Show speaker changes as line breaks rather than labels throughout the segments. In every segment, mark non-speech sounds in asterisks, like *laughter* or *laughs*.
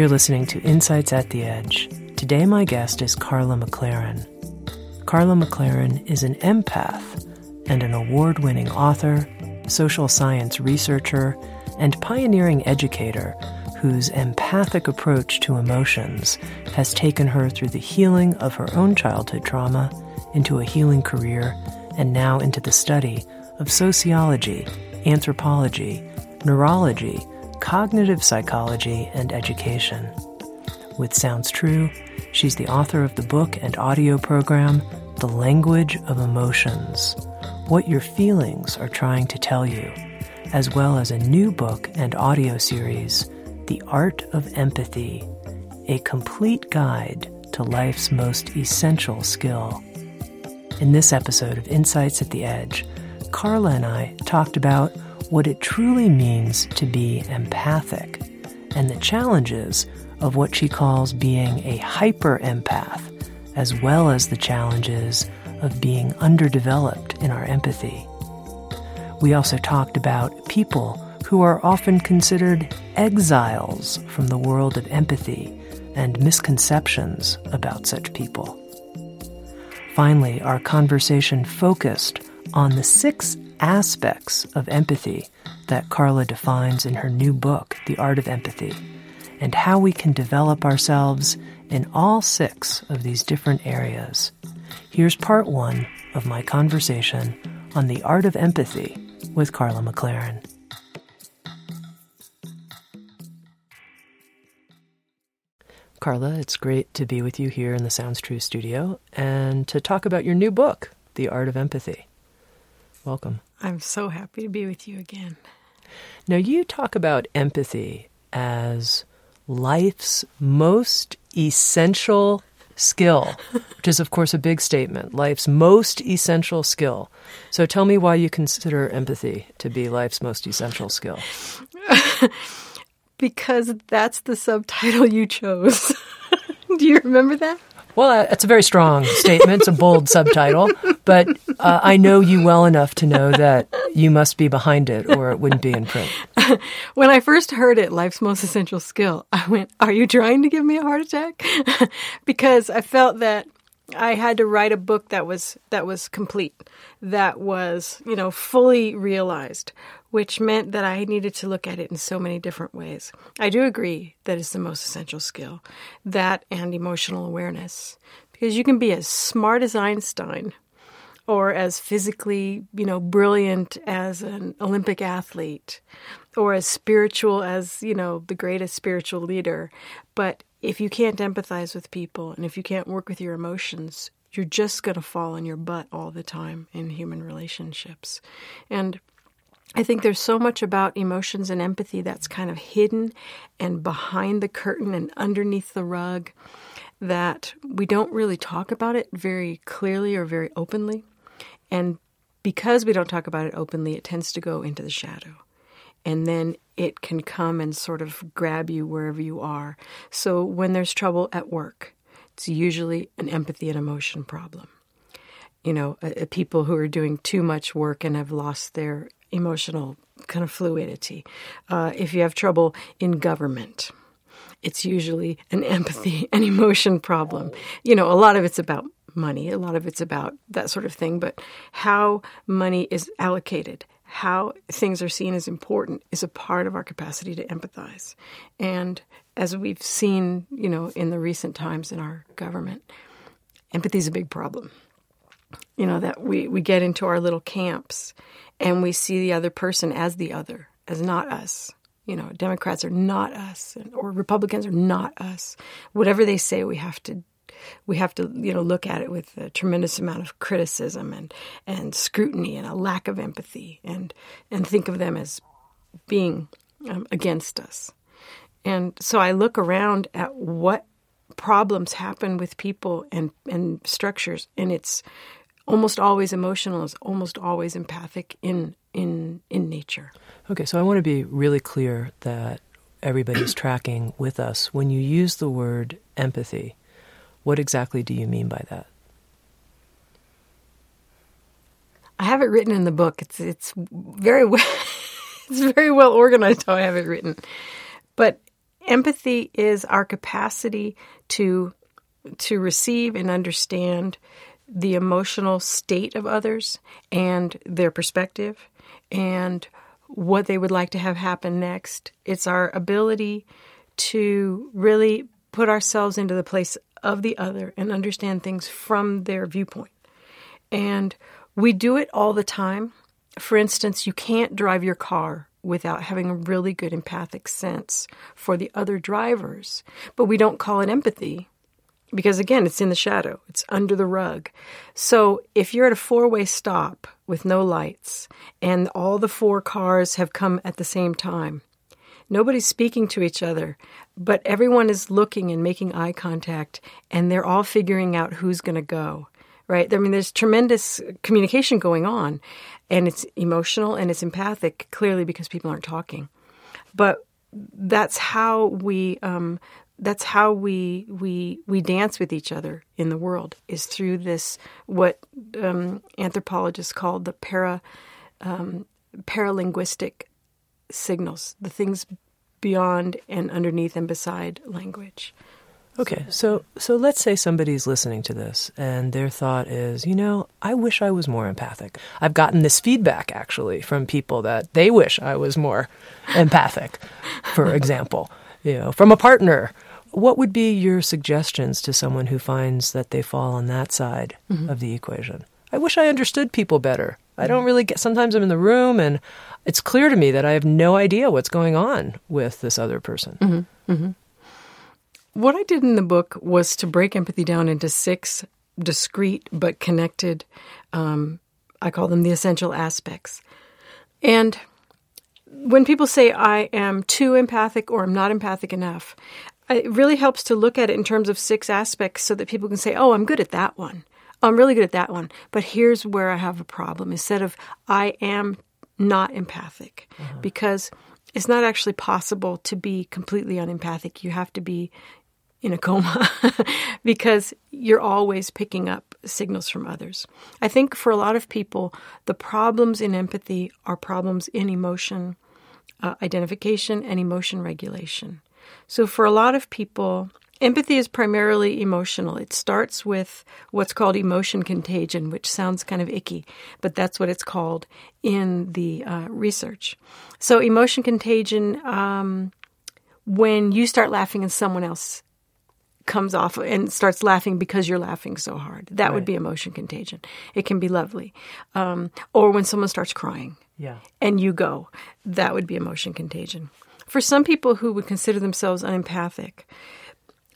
You're listening to Insights at the Edge. Today, my guest is Karla McLaren. Karla McLaren is an empath and an award winning author, social science researcher, and pioneering educator whose empathic approach to emotions has taken her through the healing of her own childhood trauma into a healing career and now into the study of sociology, anthropology, neurology, cognitive psychology, and education. With Sounds True, she's the author of the book and audio program, The Language of Emotions What Your Feelings Are Trying to Tell You, as well as a new book and audio series, The Art of Empathy A Complete Guide to Life's Most Essential Skill. In this episode of Insights at the Edge, Karla and I talked about what it truly means to be empathic and the challenges of what she calls being a hyper empath, as well as the challenges of being underdeveloped in our empathy. We also talked about people who are often considered exiles from the world of empathy and misconceptions about such people. Finally, our conversation focused on the six aspects of empathy that Karla defines in her new book, The Art of Empathy, and how we can develop ourselves in all six of these different areas. Here's part one of my conversation on the art of empathy with Karla McLaren. Karla, it's great to be with you here in the Sounds True studio and to talk about your new book, The Art of Empathy. Welcome.
I'm so happy to be with you again.
Now, you talk about empathy as life's most essential skill, which is, of course, a big statement. Life's most essential skill. So tell me why you consider empathy to be life's most essential skill. *laughs*
because that's the subtitle you chose. *laughs* Do you remember that?
Well, it's a very strong statement. It's a bold subtitle, but uh, I know you well enough to know that you must be behind it or it wouldn't be in print. *laughs*
when I first heard it, Life's Most Essential Skill, I went, Are you trying to give me a heart attack? *laughs* because I felt that I had to write a book that was that was complete, that was, you know, fully realized, which meant that I needed to look at it in so many different ways. I do agree that it's the most essential skill, that and emotional awareness, because you can be as smart as Einstein or as physically, you know, brilliant as an Olympic athlete or as spiritual as, you know, the greatest spiritual leader, but if you can't empathize with people and if you can't work with your emotions, you're just going to fall on your butt all the time in human relationships. And I think there's so much about emotions and empathy that's kind of hidden and behind the curtain and underneath the rug that we don't really talk about it very clearly or very openly. And because we don't talk about it openly, it tends to go into the shadow. And then it can come and sort of grab you wherever you are. So when there's trouble at work, it's usually an empathy and emotion problem. You know, uh, people who are doing too much work and have lost their emotional kind of fluidity. Uh, if you have trouble in government, it's usually an *laughs* empathy *laughs* and emotion problem. You know, a lot of it's about money, a lot of it's about that sort of thing, but how money is allocated, how things are seen as important is a part of our capacity to empathize. And as we've seen, you know, in the recent times in our government, empathy is a big problem. You know, that we, we get into our little camps and we see the other person as the other, as not us. You know, Democrats are not us, or Republicans are not us. Whatever they say, we have to we have to you know look at it with a tremendous amount of criticism and and scrutiny and a lack of empathy and and think of them as being um, against us. And so I look around at what problems happen with people and, and structures, and it's almost always emotional, is almost always empathic in in in nature.
Okay, so I want to be really clear that everybody's *clears throat* tracking with us. When you use the word empathy, what exactly do you mean by that?
I have it written in the book. It's it's very well, *laughs* it's very well organized how I have it written. But empathy is our capacity to to receive and understand the emotional state of others and their perspective and what they would like to have happen next. It's our ability to really put ourselves into the place of the other and understand things from their viewpoint. And we do it all the time. For instance, you can't drive your car without having a really good empathic sense for the other drivers. But we don't call it empathy because, again, it's in the shadow, it's under the rug. So if you're at a four way stop with no lights and all the four cars have come at the same time, nobody's speaking to each other, but everyone is looking and making eye contact and they're all figuring out who's going to go right? I mean, there's tremendous communication going on, and it's emotional and it's empathic, clearly because people aren't talking. But that's how we um, that's how we we we dance with each other in the world is through this what um, anthropologists call the para um, paralinguistic signals, the things beyond and underneath and beside language.
Okay, so so let's say somebody's listening to this and their thought is, you know, I wish I was more empathic. I've gotten this feedback actually from people that they wish I was more empathic, for *laughs* example, you know, from a partner. What would be your suggestions to someone who finds that they fall on that side mm-hmm. of the equation? I wish I understood people better. I don't really get sometimes I'm in the room and it's clear to me that I have no idea what's going on with this other person.
Mm-hmm. Mm-hmm. What I did in the book was to break empathy down into six discrete but connected, um, I call them the essential aspects. And when people say I am too empathic or I'm not empathic enough, it really helps to look at it in terms of six aspects so that people can say, oh, I'm good at that one. Oh, I'm really good at that one. But here's where I have a problem instead of I am not empathic uh-huh. because it's not actually possible to be completely unempathic. You have to be in a coma *laughs* because you're always picking up signals from others. I think for a lot of people, the problems in empathy are problems in emotion uh, identification and emotion regulation. So for a lot of people, empathy is primarily emotional. It starts with what's called emotion contagion, which sounds kind of icky, but that's what it's called in the uh, research. So emotion contagion. Um, when you start laughing and someone else comes off and starts laughing because you're laughing so hard. That right. would be emotion contagion. It can be lovely. Um, or when someone starts crying
yeah.
and you go, that would be emotion contagion. For some people who would consider themselves unempathic,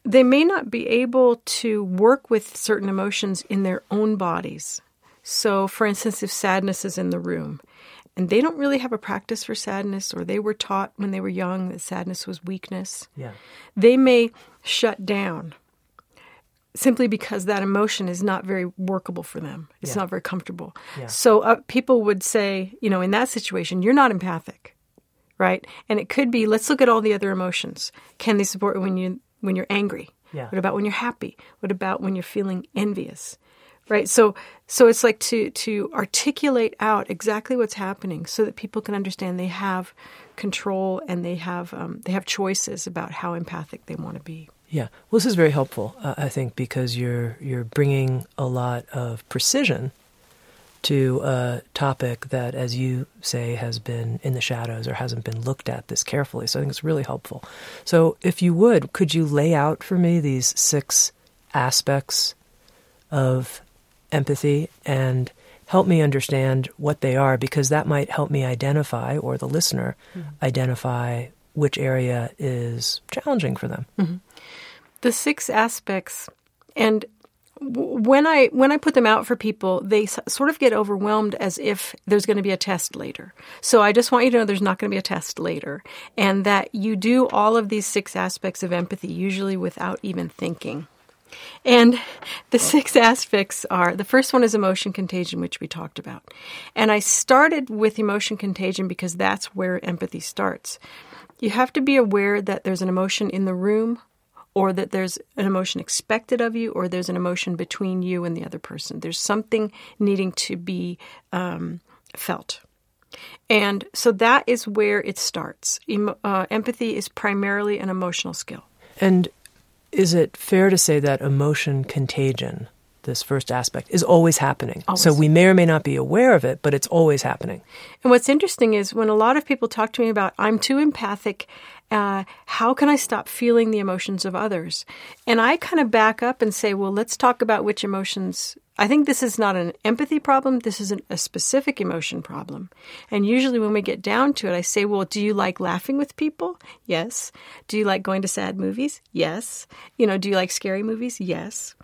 they may not be able to work with certain emotions in their own bodies. So, for instance, if sadness is in the room, and they don't really have a practice for sadness, or they were taught when they were young that sadness was weakness.
Yeah.
They may shut down simply because that emotion is not very workable for them. It's yeah. not very comfortable. Yeah. So uh, people would say, you know, in that situation, you're not empathic, right? And it could be, let's look at all the other emotions. Can they support when you when you're angry?
Yeah.
What about when you're happy? What about when you're feeling envious? right so so it's like to to articulate out exactly what's happening so that people can understand they have control and they have um, they have choices about how empathic they want to be
yeah well this is very helpful uh, i think because you're you're bringing a lot of precision to a topic that as you say has been in the shadows or hasn't been looked at this carefully so i think it's really helpful so if you would could you lay out for me these six aspects of empathy and help me understand what they are because that might help me identify or the listener mm-hmm. identify which area is challenging for them.
Mm-hmm. The six aspects and when I when I put them out for people, they sort of get overwhelmed as if there's going to be a test later. So I just want you to know there's not going to be a test later, and that you do all of these six aspects of empathy usually without even thinking. And the six aspects are the first one is emotion contagion, which we talked about. And I started with emotion contagion because that's where empathy starts. You have to be aware that there's an emotion in the room or that there's an emotion expected of you, or there's an emotion between you and the other person. There's something needing to be um, felt. And so that is where it starts. Uh, empathy is primarily an emotional skill.
And is it fair to say that emotion contagion, this first aspect, is always happening?
Always.
So we may or may not be aware of it, but it's always happening.
And what's interesting is when a lot of people talk to me about, I'm too empathic uh, how can I stop feeling the emotions of others? And I kind of back up and say, well, let's talk about which emotions. I think this is not an empathy problem. This is an, a specific emotion problem. And usually when we get down to it, I say, well, do you like laughing with people? Yes. Do you like going to sad movies? Yes. You know, do you like scary movies? Yes.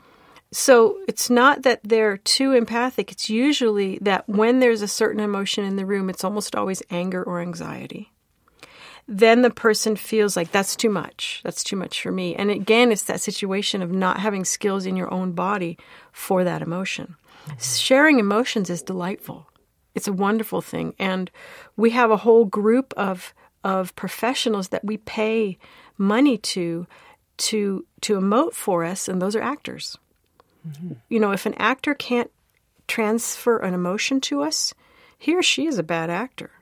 So it's not that they're too empathic. It's usually that when there's a certain emotion in the room, it's almost always anger or anxiety then the person feels like that's too much. That's too much for me. And again, it's that situation of not having skills in your own body for that emotion. Mm-hmm. Sharing emotions is delightful. It's a wonderful thing. And we have a whole group of of professionals that we pay money to to to emote for us and those are actors. Mm-hmm. You know, if an actor can't transfer an emotion to us, he or she is a bad actor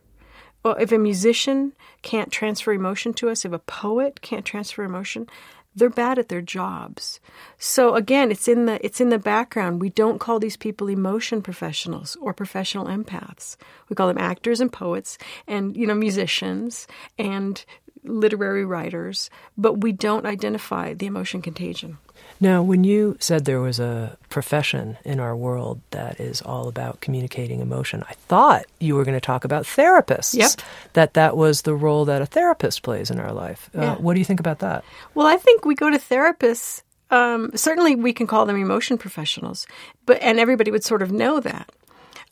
well, if a musician can't transfer emotion to us, if a poet can't transfer emotion, they're bad at their jobs. So again, it's in the it's in the background. We don't call these people emotion professionals or professional empaths. We call them actors and poets and you know musicians and literary writers, but we don't identify the emotion contagion.
Now, when you said there was a profession in our world that is all about communicating emotion, I thought you were going to talk about therapists.
Yep.
That that was the role that a therapist plays in our life. Uh,
yeah.
What do you think about that?
Well, I think we go to therapists. Um, certainly, we can call them emotion professionals, but and everybody would sort of know that.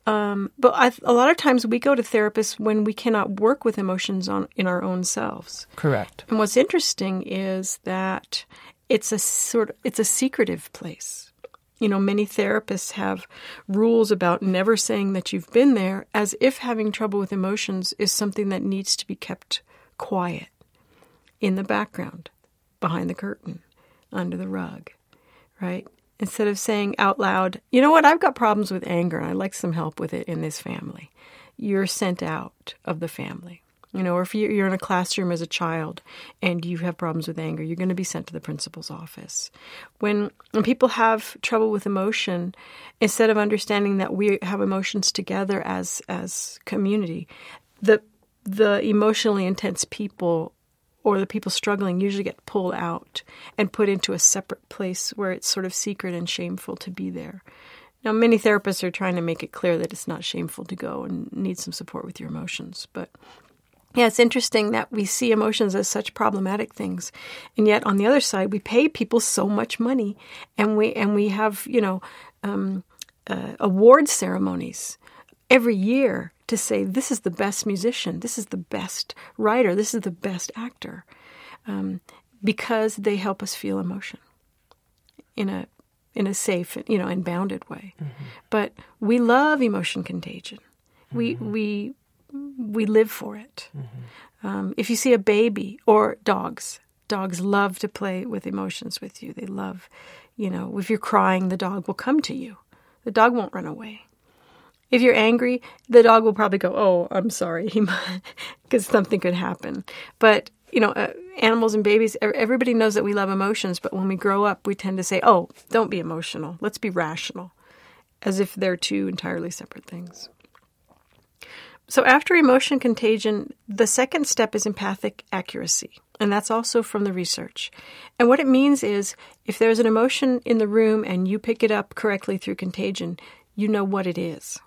Um, but I, a lot of times we go to therapists when we cannot work with emotions on in our own selves.
Correct.
And what's interesting is that it's a sort of, it's a secretive place. You know, many therapists have rules about never saying that you've been there as if having trouble with emotions is something that needs to be kept quiet in the background, behind the curtain, under the rug, right? Instead of saying out loud, you know what, I've got problems with anger and I'd like some help with it in this family. You're sent out of the family. You know, or if you're in a classroom as a child and you have problems with anger, you're going to be sent to the principal's office. When, when people have trouble with emotion, instead of understanding that we have emotions together as as community, the the emotionally intense people or the people struggling usually get pulled out and put into a separate place where it's sort of secret and shameful to be there. Now, many therapists are trying to make it clear that it's not shameful to go and need some support with your emotions, but yeah, it's interesting that we see emotions as such problematic things, and yet on the other side, we pay people so much money, and we and we have you know um, uh, award ceremonies every year to say this is the best musician, this is the best writer, this is the best actor, um, because they help us feel emotion in a in a safe you know and bounded way. Mm-hmm. But we love emotion contagion. Mm-hmm. We we we live for it. Mm-hmm. Um, if you see a baby or dogs, dogs love to play with emotions with you. They love, you know, if you're crying, the dog will come to you. The dog won't run away. If you're angry, the dog will probably go, "Oh, I'm sorry," *laughs* because something could happen. But you know, uh, animals and babies, everybody knows that we love emotions. But when we grow up, we tend to say, "Oh, don't be emotional. Let's be rational," as if they're two entirely separate things. So, after emotion contagion, the second step is empathic accuracy. And that's also from the research. And what it means is if there's an emotion in the room and you pick it up correctly through contagion, you know what it is.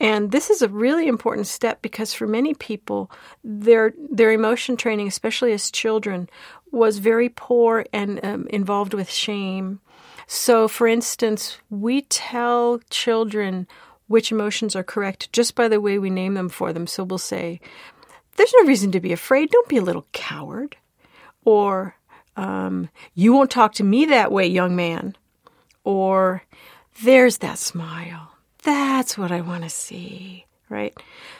And this is a really important step because for many people, their their emotion training, especially as children, was very poor and um, involved with shame So, for instance, we tell children which emotions are correct just by the way we name them for them. So we'll say, There's no reason to be afraid. Don't be a little coward. Or, um, You won't talk to me that way, young man. Or, There's that smile. That's what I want to see, right?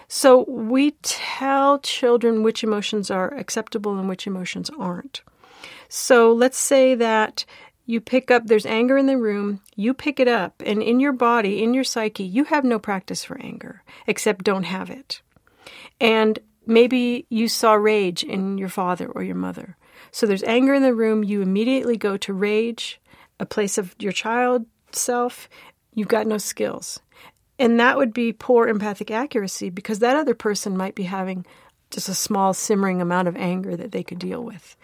So we tell children which emotions are acceptable and which emotions aren't. So let's say that you pick up, there's anger in the room, you pick it up, and in your body, in your psyche, you have no practice for anger, except don't have it. And maybe you saw rage in your father or your mother. So there's anger in the room, you immediately go to rage, a place of your child self, you've got no skills. And that would be poor empathic accuracy because that other person might be having just a small simmering amount of anger that they could deal with.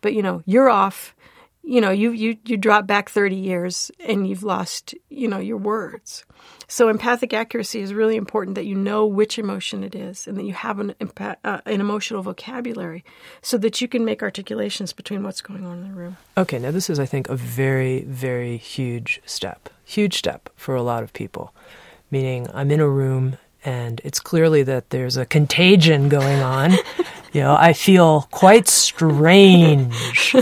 But you know, you're off you know you you you drop back 30 years and you've lost you know your words. So empathic accuracy is really important that you know which emotion it is and that you have an uh, an emotional vocabulary so that you can make articulations between what's going on in the room.
Okay now this is i think a very very huge step. Huge step for a lot of people. Meaning i'm in a room and it's clearly that there's a contagion going on you know, I feel quite strange,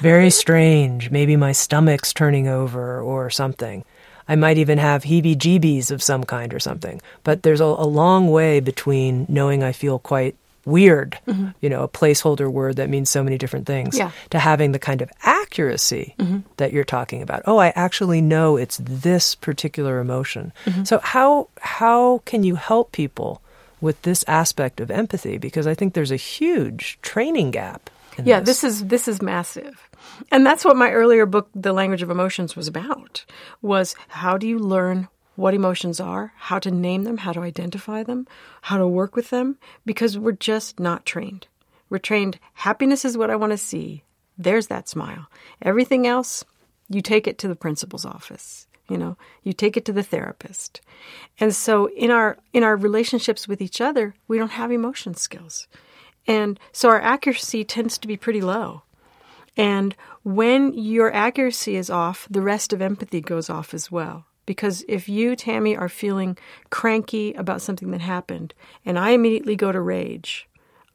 very strange. Maybe my stomach's turning over or something. I might even have heebie jeebies of some kind or something. But there's a, a long way between knowing I feel quite weird, mm-hmm. you know, a placeholder word that means so many different things,
yeah.
to having the kind of accuracy mm-hmm. that you're talking about. Oh, I actually know it's this particular emotion. Mm-hmm. So how how can you help people with this aspect of empathy because I think there's a huge training gap.
yeah,
this.
this is this is massive. And that's what my earlier book The Language of Emotions was about. Was how do you learn what emotions are, how to name them, how to identify them, how to work with them because we're just not trained. We're trained happiness is what I want to see. There's that smile. Everything else, you take it to the principal's office you know you take it to the therapist and so in our in our relationships with each other we don't have emotion skills and so our accuracy tends to be pretty low and when your accuracy is off the rest of empathy goes off as well because if you Tami are feeling cranky about something that happened and i immediately go to rage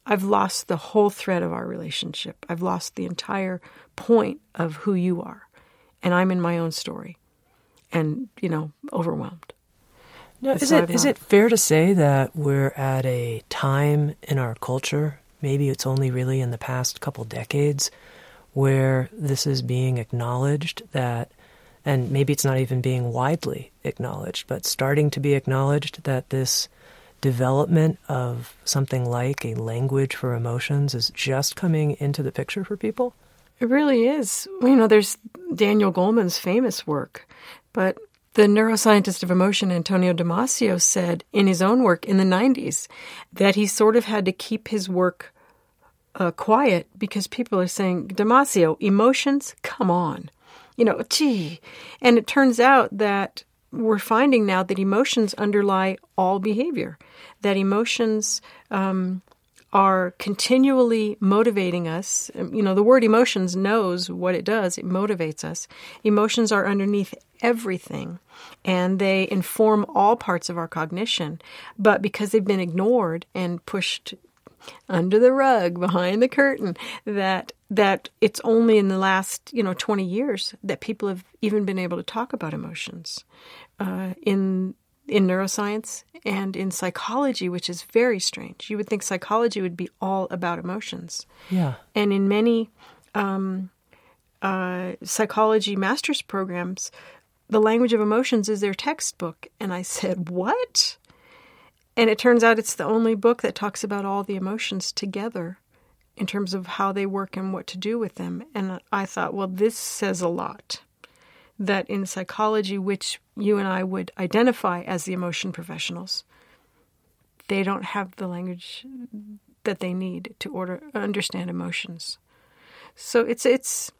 i've lost the whole thread of our relationship. I've lost the entire point of who you are. And i'm in my own story and you know overwhelmed.
Now, is it is it fair to say that we're at a time in our culture, maybe it's only really in the past couple decades, where this is being acknowledged that, and maybe it's not even being widely acknowledged, but starting to be acknowledged that this development of something like a language for emotions is just coming into the picture for people?
It really is. You know, there's Daniel Goleman's famous work but the neuroscientist of emotion, Antonio Damasio, said in his own work in the 90s that he sort of had to keep his work uh, quiet because people are saying, Damasio, emotions, come on. You know, gee. And it turns out that we're finding now that emotions underlie all behavior, that emotions um, are continually motivating us. You know, the word emotions knows what it does, it motivates us. Emotions are underneath everything and they inform all parts of our cognition. But because they've been ignored and pushed under the rug behind the curtain that that it's only in the last you know 20 years that people have even been able to talk about emotions uh, in in neuroscience and in psychology, which is very strange. You would think psychology would be all about emotions.
Yeah.
And in many um, uh, psychology master's programs, the language of emotions is their textbook. And I said, What? And it turns out it's the only book that talks about all the emotions together in terms of how they work and what to do with them. And I thought, well, this says a lot that in psychology, which you and I would identify as the emotion professionals, they don't have the language that they need to order understand emotions. So it's it's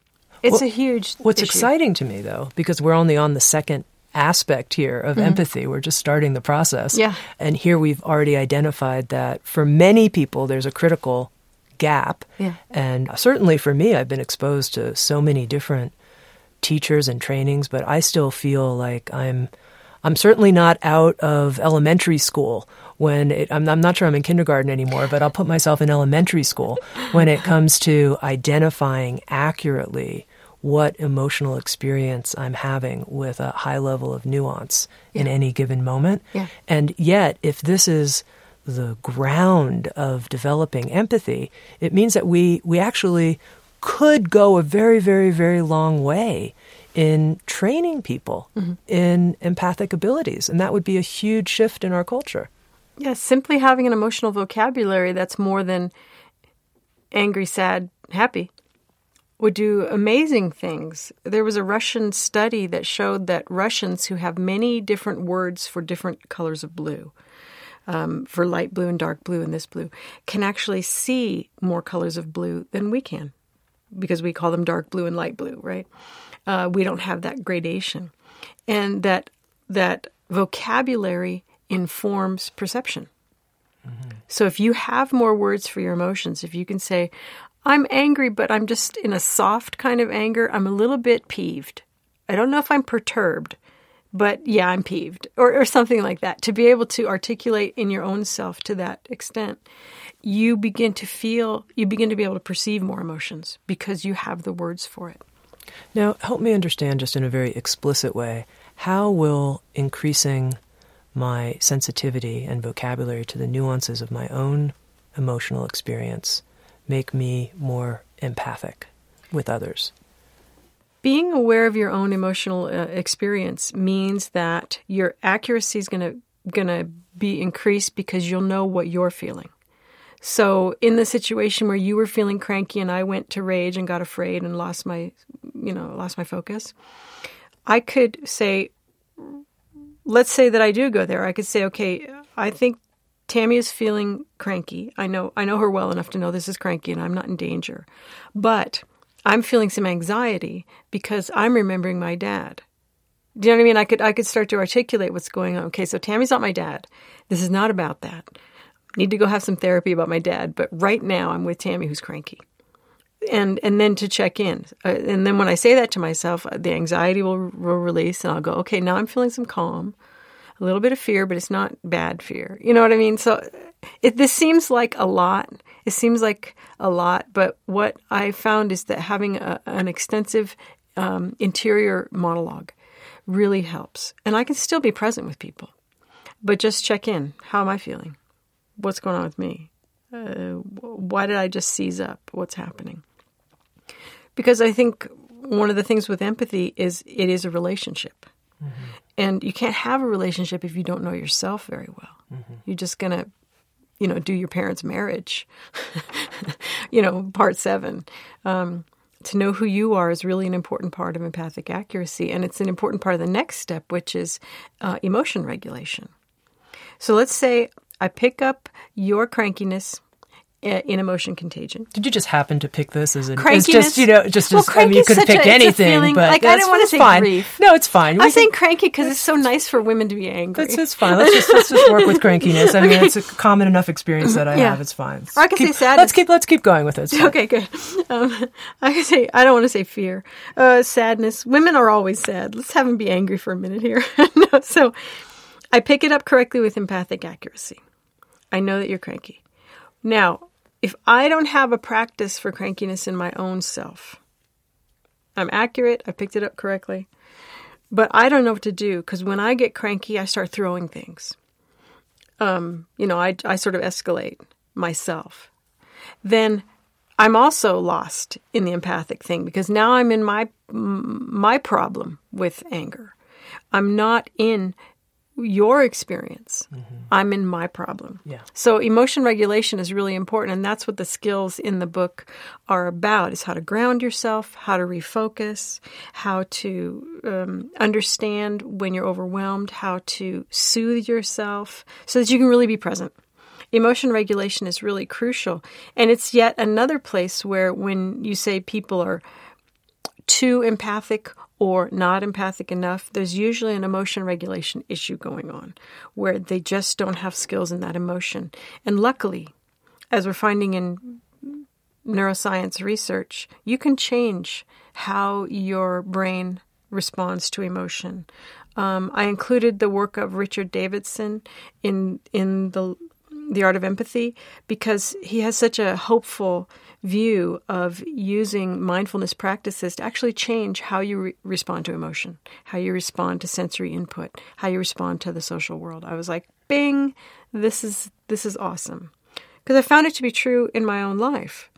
it's well, a huge.
What's
issue.
exciting to me though, because we're only on the second aspect here of mm-hmm. empathy. We're just starting the process.
Yeah.
And here we've already identified that for many people there's a critical gap.
Yeah.
And certainly for me, I've been exposed to so many different teachers and trainings, but I still feel like I'm I'm certainly not out of elementary school when it, I'm, I'm, not sure I'm in kindergarten anymore, but I'll put myself in elementary school when it comes to identifying accurately what emotional experience I'm having with a high level of nuance yeah. in any given moment.
Yeah.
And yet, if this is the ground of developing empathy, it means that we, we actually could go a very, very, very long way in training people mm-hmm. in empathic abilities. And that would be a huge shift in our culture.
Yeah, simply having an emotional vocabulary that's more than angry, sad, happy would do amazing things. There was a Russian study that showed that Russians who have many different words for different colors of blue, um, for light blue and dark blue and this blue, can actually see more colors of blue than we can because we call them dark blue and light blue, right? Uh, we don't have that gradation, and that that vocabulary informs perception. Mm-hmm. So if you have more words for your emotions, if you can say, "I'm angry, but I'm just in a soft kind of anger. I'm a little bit peeved. I don't know if I'm perturbed." But yeah, I'm peeved, or, or something like that. To be able to articulate in your own self to that extent, you begin to feel, you begin to be able to perceive more emotions because you have the words for it.
Now, help me understand just in a very explicit way how will increasing my sensitivity and vocabulary to the nuances of my own emotional experience make me more empathic with others?
Being aware of your own emotional uh, experience means that your accuracy is going to going to be increased because you'll know what you're feeling. So, in the situation where you were feeling cranky and I went to rage and got afraid and lost my, you know, lost my focus, I could say, let's say that I do go there. I could say, okay, I think Tami is feeling cranky. I know I know her well enough to know this is cranky and I'm not in danger. But I'm feeling some anxiety because I'm remembering my dad. Do you know what I mean? I could I could start to articulate what's going on. Okay, so Tami's not my dad. This is not about that need to go have some therapy about my dad, but right now I'm with Tami who's cranky. And and then to check in. Uh, and then when I say that to myself, uh, the anxiety will, will release and I'll go, "Okay, now I'm feeling some calm." A little bit of fear, but it's not bad fear. You know what I mean? So it, this seems like a lot. It seems like a lot, but what I found is that having a, an extensive um, interior monologue really helps. And I can still be present with people, but just check in. How am I feeling? what's going on with me? Uh, why did I just seize up? What's happening? Because I think one of the things with empathy is it is a relationship. Mm-hmm. And you can't have a relationship if you don't know yourself very well. Mm-hmm. You're just going to, you know, do your parents' marriage, *laughs* you know, part seven. Um, to know who you are is really an important part of empathic accuracy. And it's an important part of the next step, which is uh, emotion regulation. So let's say I pick up your crankiness in emotion contagion.
Did you just happen to pick this as an
crankiness?
just you know just well, as, I mean you could have picked a, anything, but
like I didn't want to say
fine.
grief.
No, it's fine.
I'm saying cranky because it's so nice for women to be angry.
That's it's fine. Let's just let's just work with crankiness. I mean, it's a common enough experience that I
yeah.
have. It's fine.
Or I can
keep,
say sadness.
Let's keep let's keep going with it.
Okay, good. Um, *laughs* I can say I don't want to say fear, uh, sadness. Women are always sad. Let's have them be angry for a minute here. *laughs* no, so I pick it up correctly with empathic accuracy. I know that you're cranky. Now, if I don't have a practice for crankiness in my own self, I'm accurate, I picked it up correctly, but I don't know what to do because when I get cranky, I start throwing things. Um, you know, I, I sort of escalate myself. Then I'm also lost in the empathic thing because now I'm in my my problem with anger. I'm not in your experience. Mm-hmm. I'm in my problem.
Yeah.
So emotion regulation is really important and that's what the skills in the book are about is how to ground yourself, how to refocus, how to um, understand when you're overwhelmed, how to soothe yourself so that you can really be present. Emotion regulation is really crucial. And it's yet another place where when you say people are too empathic or not empathic enough, there's usually an emotion regulation issue going on where they just don't have skills in that emotion. And luckily, as we're finding in neuroscience research, you can change how your brain responds to emotion. Um, I included the work of Richard Davidson in in the the art of empathy because he has such a hopeful view of using mindfulness practices to actually change how you re- respond to emotion, how you respond to sensory input, how you respond to the social world. I was like, "Bing, this is this is awesome." Because I found it to be true in my own life.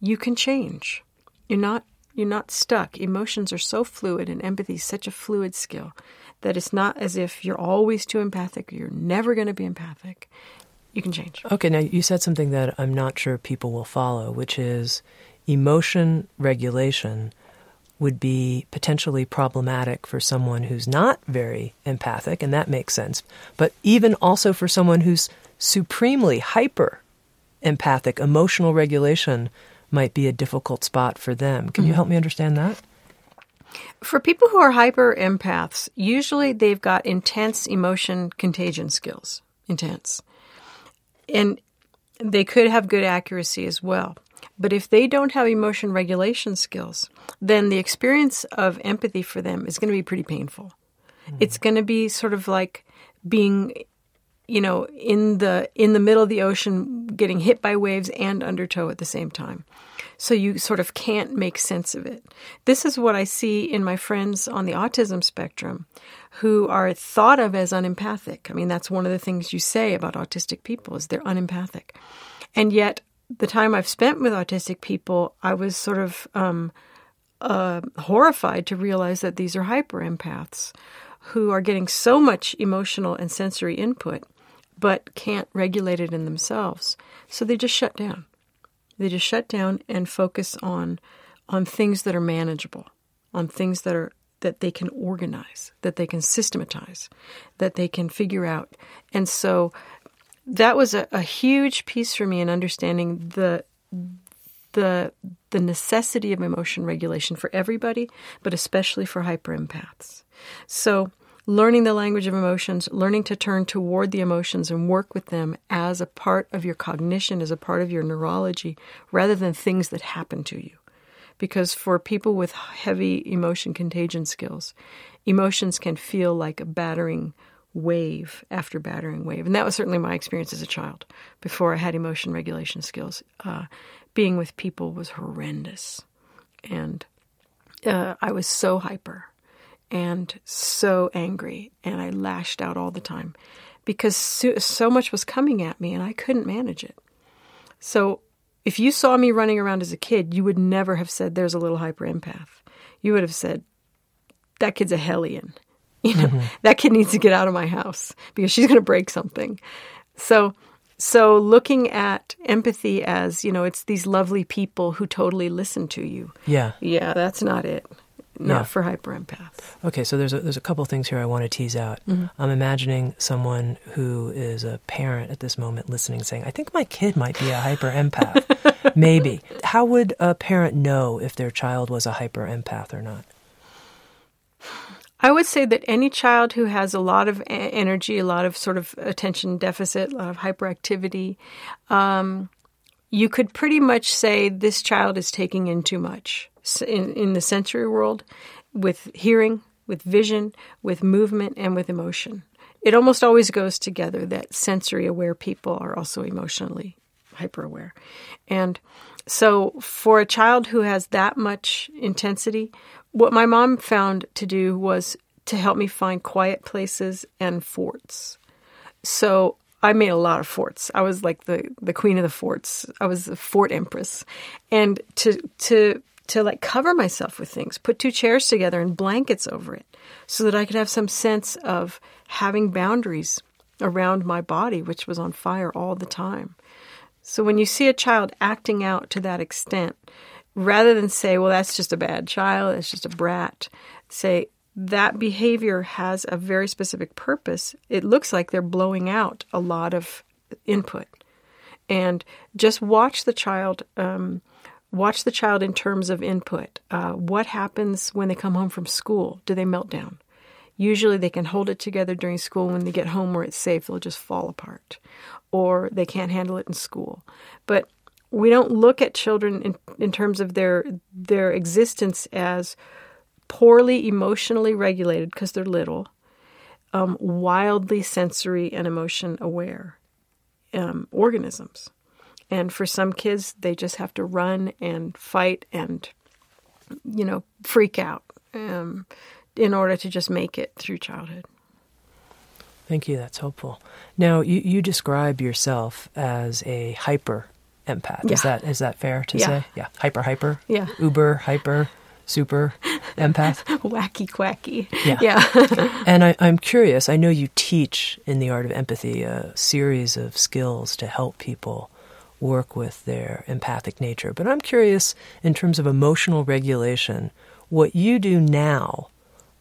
You can change. You're not you're not stuck. Emotions are so fluid and empathy is such a fluid skill that it's not as if you're always too empathic or you're never going to be empathic you can change.
Okay, now you said something that I'm not sure people will follow, which is emotion regulation would be potentially problematic for someone who's not very empathic, and that makes sense. But even also for someone who's supremely hyper empathic, emotional regulation might be a difficult spot for them. Can mm-hmm. you help me understand that?
For people who are hyper empaths, usually they've got intense emotion contagion skills. Intense and they could have good accuracy as well. But if they don't have emotion regulation skills, then the experience of empathy for them is going to be pretty painful. Mm-hmm. It's going to be sort of like being you know in the in the middle of the ocean getting hit by waves and undertow at the same time so you sort of can't make sense of it this is what i see in my friends on the autism spectrum who are thought of as unempathic. I mean, that's one of the things you say about autistic people is they're unempathic. And yet, the time I've spent with autistic people, I was sort of um, uh, horrified to realize that these are hyper empaths who are getting so much emotional and sensory input but can't regulate it in themselves. So they just shut down. They just shut down and focus on on things that are manageable, on things that are that they can organize, that they can systematize, that they can figure out. And so that was a, a huge piece for me in understanding the the the necessity of emotion regulation for everybody, but especially for hyperempaths. So learning the language of emotions, learning to turn toward the emotions and work with them as a part of your cognition, as a part of your neurology, rather than things that happen to you because for people with heavy emotion contagion skills, emotions can feel like a battering wave after battering wave. And that was certainly my experience as a child before I had emotion regulation skills. Uh, being with people was horrendous. And uh, I was so hyper and so angry, and I lashed out all the time because so, so much was coming at me and I couldn't manage it. So if you saw me running around as a kid, you would never have said there's a little hyper empath. You would have said that kid's a hellion. *laughs* You know, mm-hmm. that kid needs to get out of my house because she's going to break something. So so looking at empathy as, you know, it's these lovely people who totally listen to you.
Yeah.
Yeah, that's not it not yeah. for hyperempaths.
Okay, so there's a, there's a couple things here I want to tease out. Mm-hmm. I'm imagining someone who is a parent at this moment listening saying, I think my kid might be a hyper empath. *laughs* Maybe. How would a parent know if their child was a hyper empath or not?
I would say that any child who has a lot of energy, a lot of sort of attention deficit, a lot of hyperactivity, um, you could pretty much say this child is taking in too much in, in the sensory world with hearing, with vision, with movement, and with emotion. It almost always goes together that sensory aware people are also emotionally hyper aware. And so, for a child who has that much intensity, what my mom found to do was to help me find quiet places and forts. So, I made a lot of forts. I was like the, the queen of the forts. I was the fort empress. And to to to like cover myself with things, put two chairs together and blankets over it so that I could have some sense of having boundaries around my body, which was on fire all the time. So when you see a child acting out to that extent, rather than say, well, that's just a bad child, it's just a brat, say, that behavior has a very specific purpose. It looks like they're blowing out a lot of input. And just watch the child. Um, Watch the child in terms of input. Uh, what happens when they come home from school? Do they melt down? Usually they can hold it together during school. When they get home where it's safe, they'll just fall apart. Or they can't handle it in school. But we don't look at children in, in terms of their their existence as poorly emotionally regulated because they're little, um, wildly sensory and emotion aware um, organisms. And for some kids, they just have to run and fight and, you know, freak out um, in order to just make it through childhood.
Thank you. That's helpful. Now, you, you describe yourself as a hyper empath.
Yeah.
Is that is that fair to
Yeah.
say? Yeah. Hyper, hyper.
Yeah.
Uber, hyper, super empath. *laughs*
Wacky quacky.
Yeah.
Yeah. *laughs*
And I, I'm curious. I know you teach in the art of empathy a series of skills to help people work with their empathic nature. But I'm curious, in terms of emotional regulation, what you do now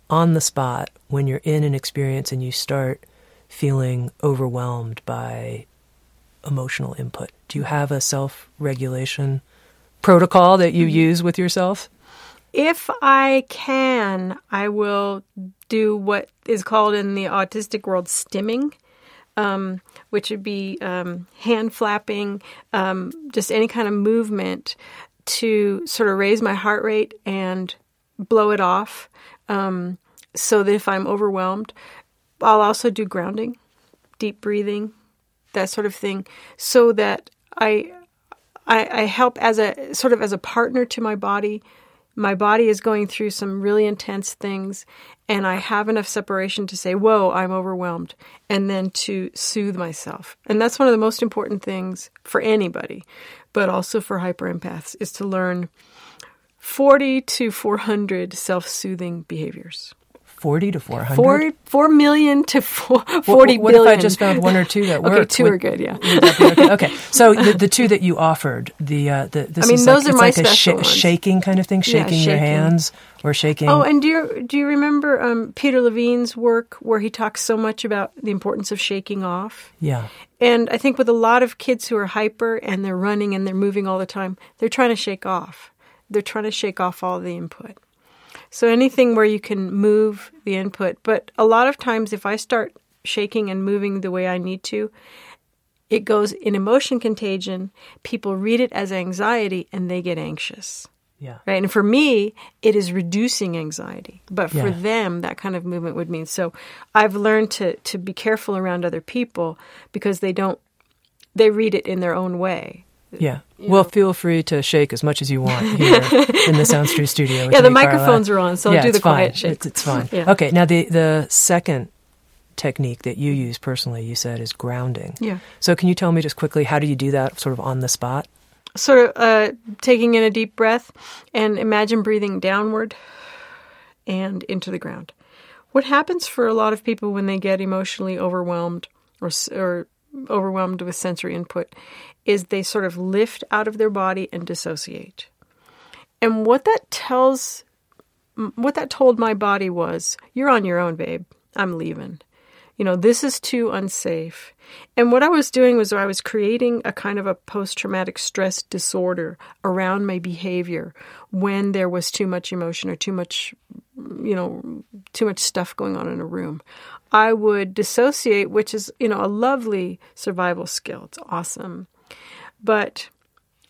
on the spot when you're in an experience and you start feeling overwhelmed by emotional input. Do you have a self regulation protocol that you mm-hmm. use with yourself?
if I can, I will do what is called in the autistic world stimming, um, which would be um, hand flapping, um, just any kind of movement to sort of raise my heart rate and blow it off. Um, so that if I'm overwhelmed, I'll also do grounding, deep breathing, that sort of thing, so that I I, I help as a sort of as a partner to my body. My body is going through some really intense things, and I have enough separation to say, Whoa, I'm overwhelmed, and then to soothe myself. And that's one of the most important things for anybody, but also for hyperempaths, is to learn 40 to 400 self soothing behaviors.
40 to 400?
Four, 4 million to four,
What-
40
what,
billion.
if I just found one or two that *laughs* worked?
Okay, two
Would-
are good, yeah.
would that be okay? okay. *laughs* So the, the two that you offered, the uh, the this
I mean,
is
those
like,
are my
like a
special ones.
shaking kind of thing,
Yeah,
shaking your hands or shaking.
Oh, and do you do you remember um, Peter Levine's work where he talks so much about the importance of shaking off?
yeah,
And I think with a lot of kids who are hyper and they're running and they're moving all the time, they're trying to shake off. They're trying to shake off all the input. So anything where you can move the input, but a lot of times if I start shaking and moving the way I need to, it goes in emotion contagion. People read it as anxiety and they get anxious.
yeah.
Right. And for me, it is reducing anxiety. But for
Yeah.
them, that kind of movement would mean. So I've learned to, to be careful around other people because they don't, they read it in their own way.
Yeah. Well, feel free to shake as much as you want here *laughs* in the Sounds True studio.
Yeah, the
Karla.
microphones are on, so I'll do the quiet
fine.
shake.
It's, it's fine.
Yeah.
Okay. Now the the second technique that you use personally, you said, is grounding.
Yeah.
So can you tell me just quickly how do you do that, sort of on the spot?
Sort of uh, taking in a deep breath and imagine breathing downward and into the ground. What happens for a lot of people when they get emotionally overwhelmed or, or overwhelmed with sensory input is they sort of lift out of their body and dissociate. And what that tells, what that told my body was, you're on your own, babe. I'm leaving. You know, this is too unsafe. And what I was doing was I was creating a kind of a post traumatic stress disorder around my behavior when there was too much emotion or too much, you know, too much stuff going on in a room. I would dissociate, which is, you know, a lovely survival skill. It's awesome. But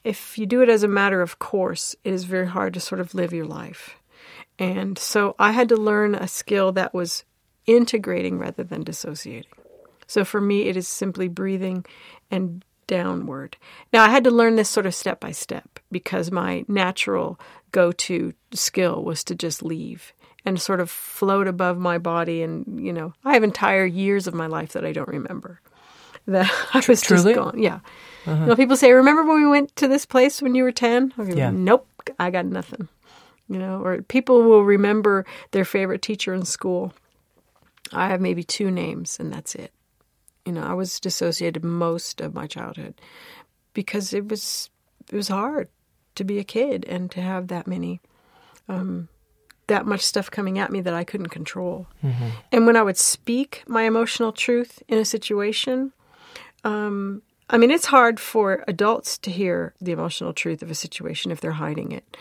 if you do it as a matter of course, it is very hard to sort of live your life. And so I had to learn a skill that was integrating rather than dissociating. So for me, it is simply breathing and downward. Now, I had to learn this sort of step by step because my natural go to skill was to just leave and sort of float above my body. And, you know, I have entire years of my life that I don't remember. That *laughs* I was
Truly?
just gone. Yeah. You know, people say, Remember when we went to this place when you were 10? I'll
Yeah.
Nope, I got nothing. You know, or people will remember their favorite teacher in school. I have maybe two names, and that's it. You know, I was dissociated most of my childhood because it was it was hard to be a kid and to have that many um, that much stuff coming at me that I couldn't control. And when I would speak my emotional truth in a situation, um, I mean, it's hard for adults to hear the emotional truth of a situation if they're hiding it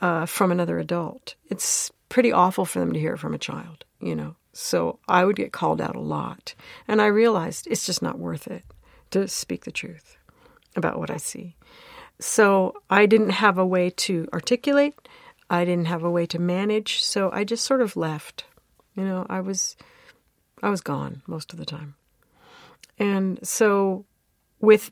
uh, from another adult. It's pretty awful for them to hear it from a child, you know. So I would get called out a lot. And I realized it's just not worth it to speak the truth about what I see. so I didn't have a way to articulate. I didn't have a way to manage. So I just sort of left. You know, I was, I was gone most of the time. And so with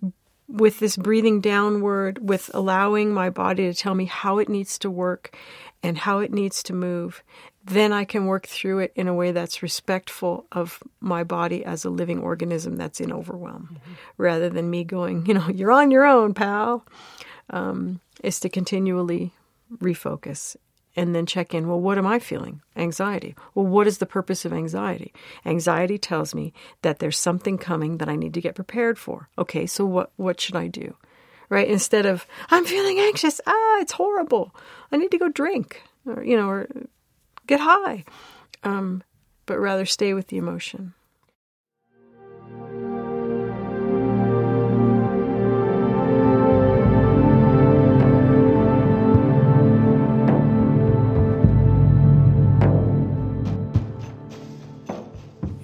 with this breathing downward, with allowing my body to tell me how it needs to work and how it needs to move, then I can work through it in a way that's respectful of my body as a living organism that's in overwhelm, mm-hmm. rather than me going, you know, you're on your own, pal. Um, is to continually refocus and then check in. Well, what am I feeling? Anxiety. Well, what is the purpose of anxiety? Anxiety tells me that there's something coming that I need to get prepared for. Okay, so what what should I do? Right? Instead of I'm feeling anxious. Ah, it's horrible. I need to go drink, or you know, or get high. Um, but rather stay with the emotion.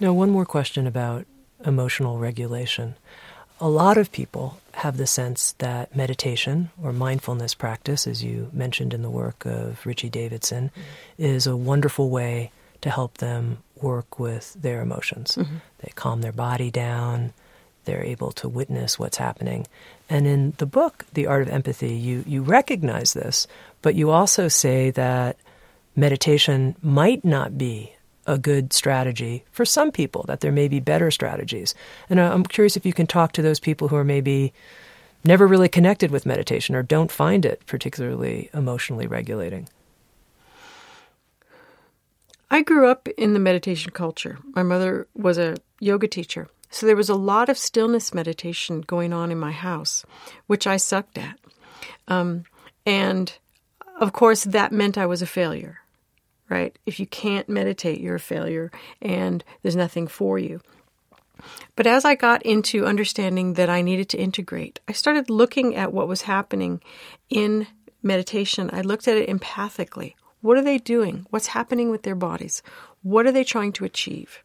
Now, one more question about emotional regulation. A lot of people have the sense that meditation or mindfulness practice, as you mentioned in the work of Richie Davidson, mm-hmm. is a wonderful way to help them work with their emotions. Mm-hmm. They calm their body down, they're able to witness what's happening. And in the book, The Art of Empathy, you, you recognize this, but you also say that meditation might not be a good strategy for some people, that there may be better strategies. And I'm curious if you can talk to those people who are maybe never really connected with meditation or don't find it particularly emotionally regulating.
I grew up in the meditation culture. My mother was a yoga teacher. So there was a lot of stillness meditation going on in my house, which I sucked at. Um, and of course, that meant I was a failure right? If you can't meditate, you're a failure and there's nothing for you. But as I got into understanding that I needed to integrate, I started looking at what was happening in meditation. I looked at it empathically. What are they doing? What's happening with their bodies? What are they trying to achieve?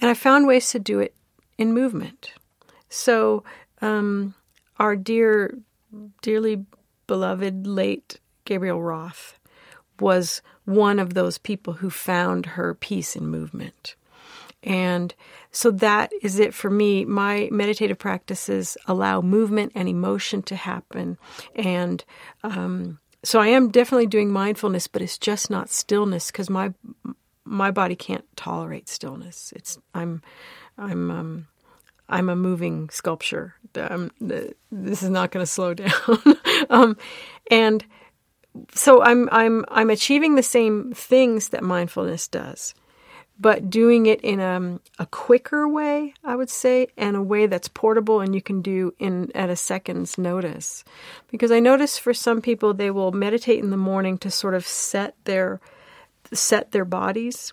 And I found ways to do it in movement. So, um, our dear, dearly beloved late Gabrielle Roth was one of those people who found her peace in movement. And so that is it for me. My meditative practices allow movement and emotion to happen. And um, so I am definitely doing mindfulness, but it's just not stillness because my my body can't tolerate stillness. It's I'm I'm um, I'm a moving sculpture. Um, this is not going to slow *laughs* down. um, and so I'm I'm I'm achieving the same things that mindfulness does, but doing it in a, a quicker way, I would say, and a way that's portable and you can do in at a second's notice. Because I notice for some people they will meditate in the morning to sort of set their set their bodies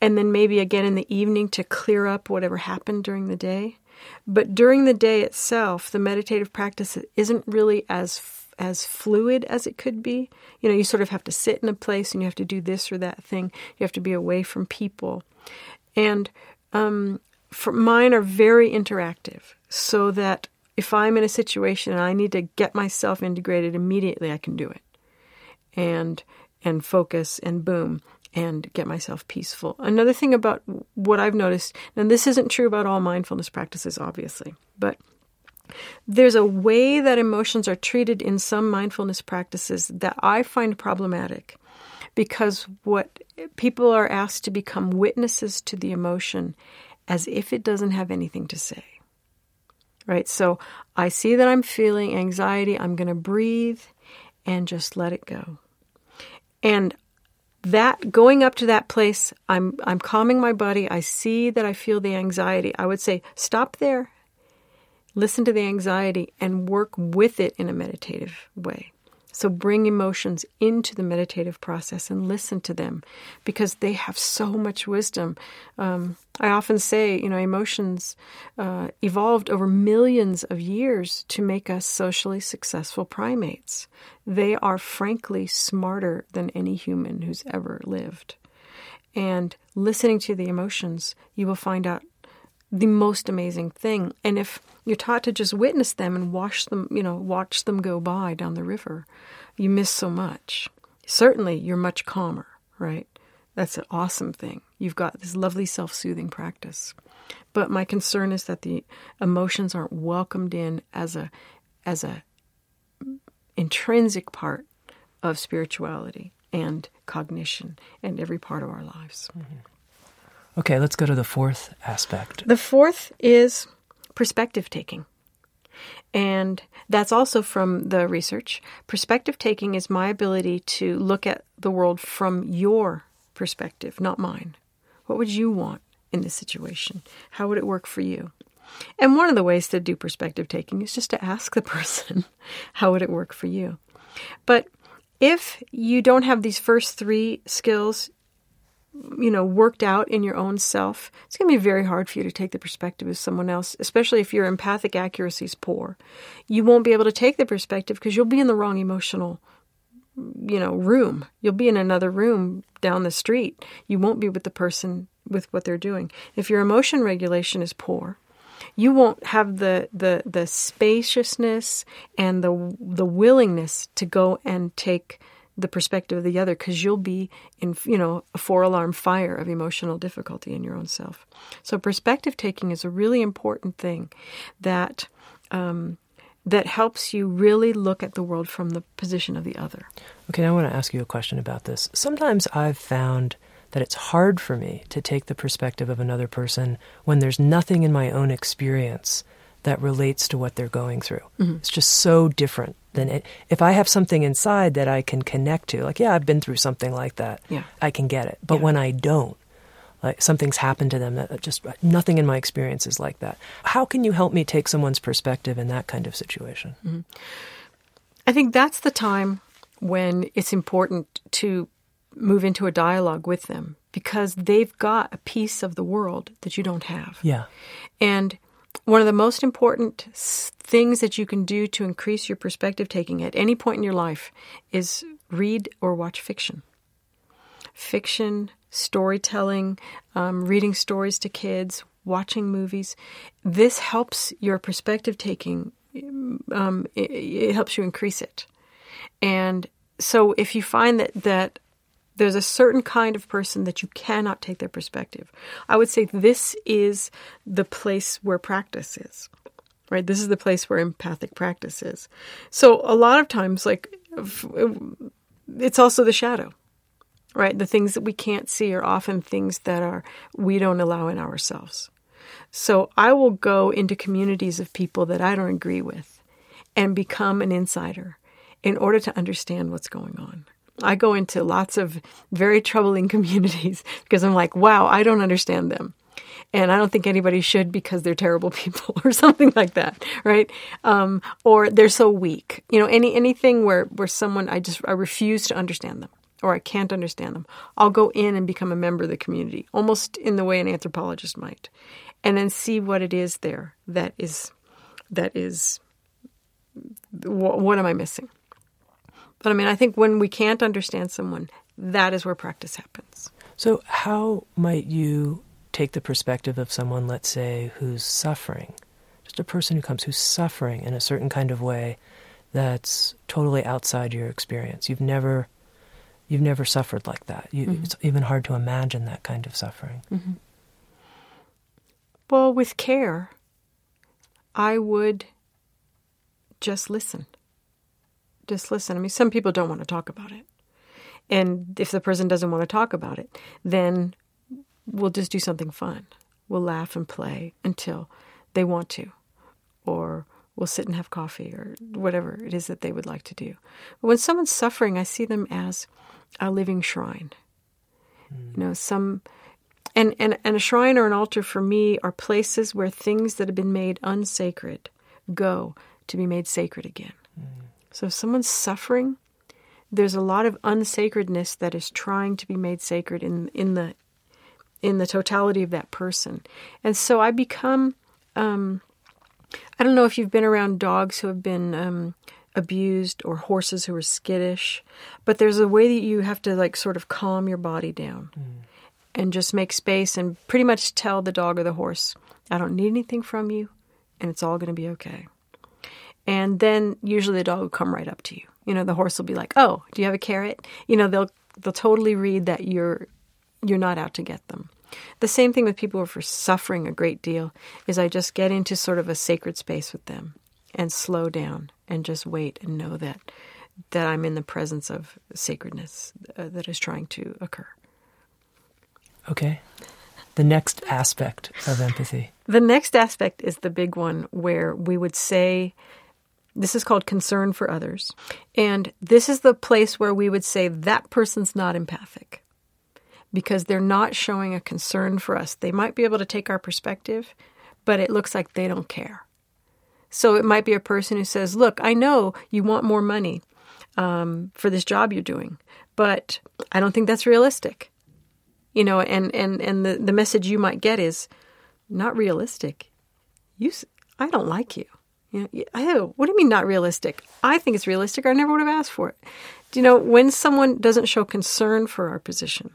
and then maybe again in the evening to clear up whatever happened during the day. But during the day itself, the meditative practice isn't really as as fluid as it could be. You know, you sort of have to sit in a place and you have to do this or that thing. You have to be away from people. And um, for, mine are very interactive so that if I'm in a situation and I need to get myself integrated immediately, I can do it. And and focus and boom and get myself peaceful. Another thing about what I've noticed, and this isn't true about all mindfulness practices, obviously, but there's a way that emotions are treated in some mindfulness practices that I find problematic because what people are asked to become witnesses to the emotion as if it doesn't have anything to say. Right? So I see that I'm feeling anxiety, I'm going to breathe and just let it go. And that going up to that place, I'm I'm calming my body. I see that I feel the anxiety. I would say, stop there listen to the anxiety and work with it in a meditative way. So bring emotions into the meditative process and listen to them because they have so much wisdom. Um, I often say, you know, emotions uh, evolved over millions of years to make us socially successful primates. They are frankly smarter than any human who's ever lived. And listening to the emotions, you will find out the most amazing thing. And if you're taught to just witness them and watch them, you know, watch them go by down the river, you miss so much. Certainly, you're much calmer, right? That's an awesome thing. You've got this lovely self soothing practice. But my concern is that the emotions aren't welcomed in as a as a intrinsic part of spirituality and cognition and every part of our lives. Mm-hmm.
Okay, let's go to the fourth aspect.
The fourth is perspective taking. And that's also from the research. Perspective taking is my ability to look at the world from your perspective, not mine. What would you want in this situation? How would it work for you? And one of the ways to do perspective taking is just to ask the *laughs* person, how would it work for you? But if you don't have these first three skills, you know, worked out in your own self, it's going to be very hard for you to take the perspective of someone else, especially if your empathic accuracy is poor. You won't be able to take the perspective because you'll be in the wrong emotional, you know, room. You'll be in another room down the street. You won't be with the person with what they're doing. If your emotion regulation is poor, you won't have the, the, the spaciousness and the, the willingness to go and take the perspective of the other because you'll be in you know a four alarm fire of emotional difficulty in your own self. So perspective taking is a really important thing that um, that helps you really look at the world from the position of the other.
Okay i want to ask you a question about this. Sometimes i've found that it's hard for me to take the perspective of another person when there's nothing in my own experience that relates to what they're going through. Mm-hmm. It's just so different than it. If I have something inside that I can connect to, like, yeah, I've been through something like that,
yeah.
I can get it. But
yeah.
when I don't, like something's happened to them that just nothing in my experience is like that. How can you help me take someone's perspective in that kind of situation?
Mm-hmm. I think that's the time when it's important to move into a dialogue with them because they've got a piece of the world that you don't have.
Yeah.
And one of the most important things that you can do to increase your perspective taking at any point in your life is read or watch fiction. Fiction, storytelling, um, reading stories to kids, watching movies. This helps your perspective taking, um, it, it helps you increase it. And so if you find that, that there's a certain kind of person that you cannot take their perspective. I would say this is the place where practice is. Right? This is the place where empathic practice is. So a lot of times like it's also the shadow. Right? The things that we can't see are often things that are we don't allow in ourselves. So I will go into communities of people that I don't agree with and become an insider in order to understand what's going on. I go into lots of very troubling *laughs* communities because I'm like, wow, I don't understand them. And I don't think anybody should because they're terrible *laughs* people or something like that, right? Um, or they're so weak. You know, any anything where, where someone I just I refuse to understand them or I can't understand them. I'll go in and become a member of the community, almost in the way an anthropologist might, and then see what it is there that is that is what, what am I missing? But I mean, I think when we can't understand someone, that is where practice happens.
So, how might you take the perspective of someone, let's say, who's suffering? Just a person who comes who's suffering in a certain kind of way that's totally outside your experience. You've never you've never suffered like that. You, mm-hmm. It's even hard to imagine that kind of suffering.
Mm-hmm. Well, with care, I would just listen just listen. I mean, some people don't want to talk about it. And if the person doesn't want to talk about it, then we'll just do something fun. We'll laugh and play until they want to. Or we'll sit and have coffee or whatever it is that they would like to do. But when someone's suffering, I see them as a living shrine. Mm. You know, some and, and and a shrine or an altar for me are places where things that have been made unsacred go to be made sacred again. So if someone's suffering, there's a lot of unsacredness that is trying to be made sacred in in the in the totality of that person. And so I become um, I don't know if you've been around dogs who have been um, abused or horses who are skittish, but there's a way that you have to like sort of calm your body down mm. and just make space and pretty much tell the dog or the horse, I don't need anything from you and it's all going to be okay. And then usually the dog will come right up to you. You know, the horse will be like, "Oh, do you have a carrot?" You know, they'll they'll totally read that you're you're not out to get them. The same thing with people who are suffering a great deal is I just get into sort of a sacred space with them and slow down and just wait and know that that I'm in the presence of sacredness uh, that is trying to occur.
Okay. The next aspect of empathy.
The next aspect is the big one where we would say this is called concern for others. And this is the place where we would say that person's not empathic because they're not showing a concern for us. They might be able to take our perspective, but it looks like they don't care. So it might be a person who says, Look, I know you want more money um, for this job you're doing, but I don't think that's realistic. You know, and, and, and the, the message you might get is not realistic. You, I don't like you. You know, oh, what do you mean not realistic? I think it's realistic. I never would have asked for it. Do you know when someone doesn't show concern for our position,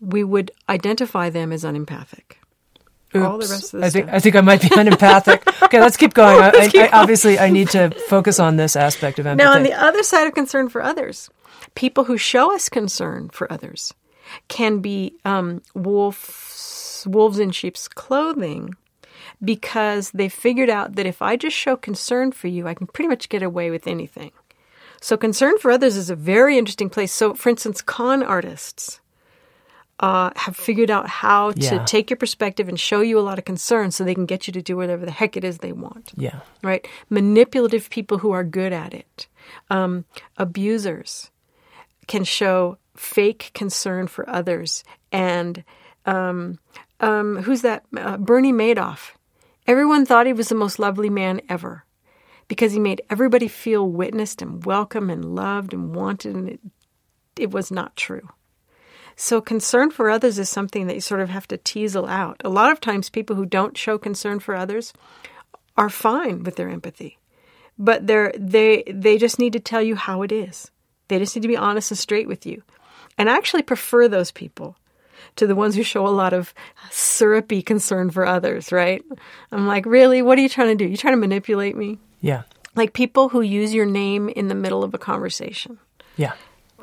we would identify them as unempathic.
Oops. All the rest of the I think I think I might be unempathic. *laughs* okay, let's keep going. let's keep I, I, obviously, I need to focus on this aspect of empathy.
Now, on the other side of concern for others, people who show us concern for others can be um, wolves, wolves in sheep's clothing because they figured out that if I just show concern for you, I can pretty much get away with anything. So, concern for others is a very interesting place. So, for instance, con artists uh, have figured out how to yeah. take your perspective and show you a lot of concern so they can get you to do whatever the heck it is they want.
Yeah.
Right? Manipulative people who are good at it. Um, abusers can show fake concern for others. And um, um, who's that? Uh, Bernie Madoff Everyone thought he was the most lovely man ever because he made everybody feel witnessed and welcome and loved and wanted, and it, it was not true. So, concern for others is something that you sort of have to teasel out. A lot of times, people who don't show concern for others are fine with their empathy, but they're, they, they just need to tell you how it is. They just need to be honest and straight with you. And I actually prefer those people to the ones who show a lot of syrupy concern for others, right? I'm like, really? What are you trying to do? You trying to manipulate me?
Yeah.
Like people who use your name in the middle of a conversation.
Yeah.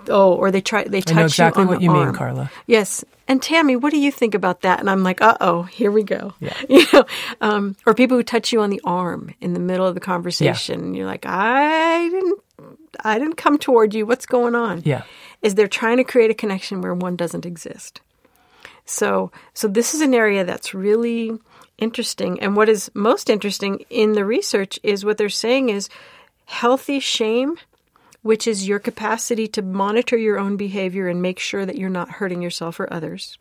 Oh, or they try they touch I know
exactly
you
what you
arm.
mean, Karla.
Yes. And Tami, what do you think about that? And I'm like, uh oh, here we go.
Yeah. *laughs*
You know, um, or people who touch you on the arm in the middle of the conversation. Yeah. And you're like, I didn't, I didn't come toward you. What's going on?
Yeah.
Is they're trying to create a connection where one doesn't exist. So, so this is an area that's really interesting. And what is most interesting in the research is what they're saying is healthy shame, which is your capacity to monitor your own behavior and make sure that you're not hurting yourself or others.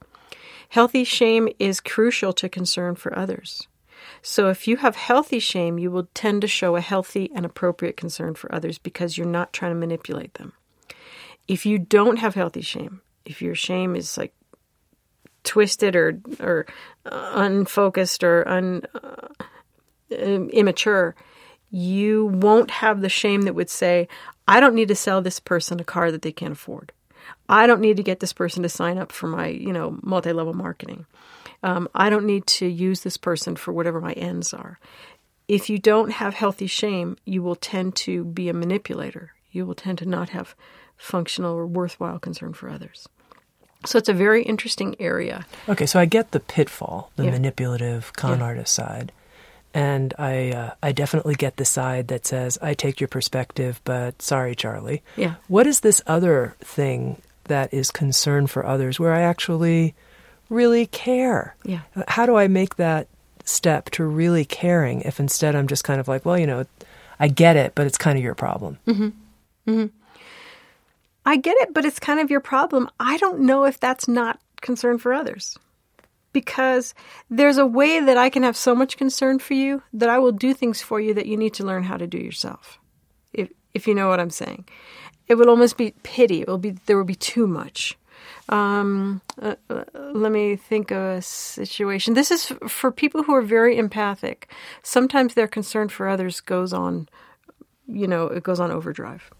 Healthy shame is crucial to concern for others. So, if you have healthy shame, you will tend to show a healthy and appropriate concern for others because you're not trying to manipulate them. If you don't have healthy shame, if your shame is like twisted or or uh, unfocused or un, uh, immature, you won't have the shame that would say, "I don't need to sell this person a car that they can't afford. I don't need to get this person to sign up for my you know multi level marketing. Um, I don't need to use this person for whatever my ends are." If you don't have healthy shame, you will tend to be a manipulator. You will tend to not have functional or worthwhile concern for others. So it's a very interesting area.
Okay, so I get the pitfall, the yeah. manipulative con yeah. artist side. And I uh, I definitely get the side that says I take your perspective, but sorry, Charlie.
Yeah.
What is this other thing that is concern for others, where I actually really care?
Yeah.
How do I make that step to really caring if instead I'm just kind of like, well, you know, I get it, but it's kind of your problem.
Mm-hmm. Mm-hmm. I get it, but it's kind of your problem. I don't know if that's not concern for others. because there's a way that I can have so much concern for you that I will do things for you that you need to learn how to do yourself. If if you know what I'm saying. It would almost be pity. It will be there will be too much. Um, uh, uh, let me think of a situation. This is f- for people who are very empathic. Sometimes their concern for others goes on, you know, it goes on overdrive.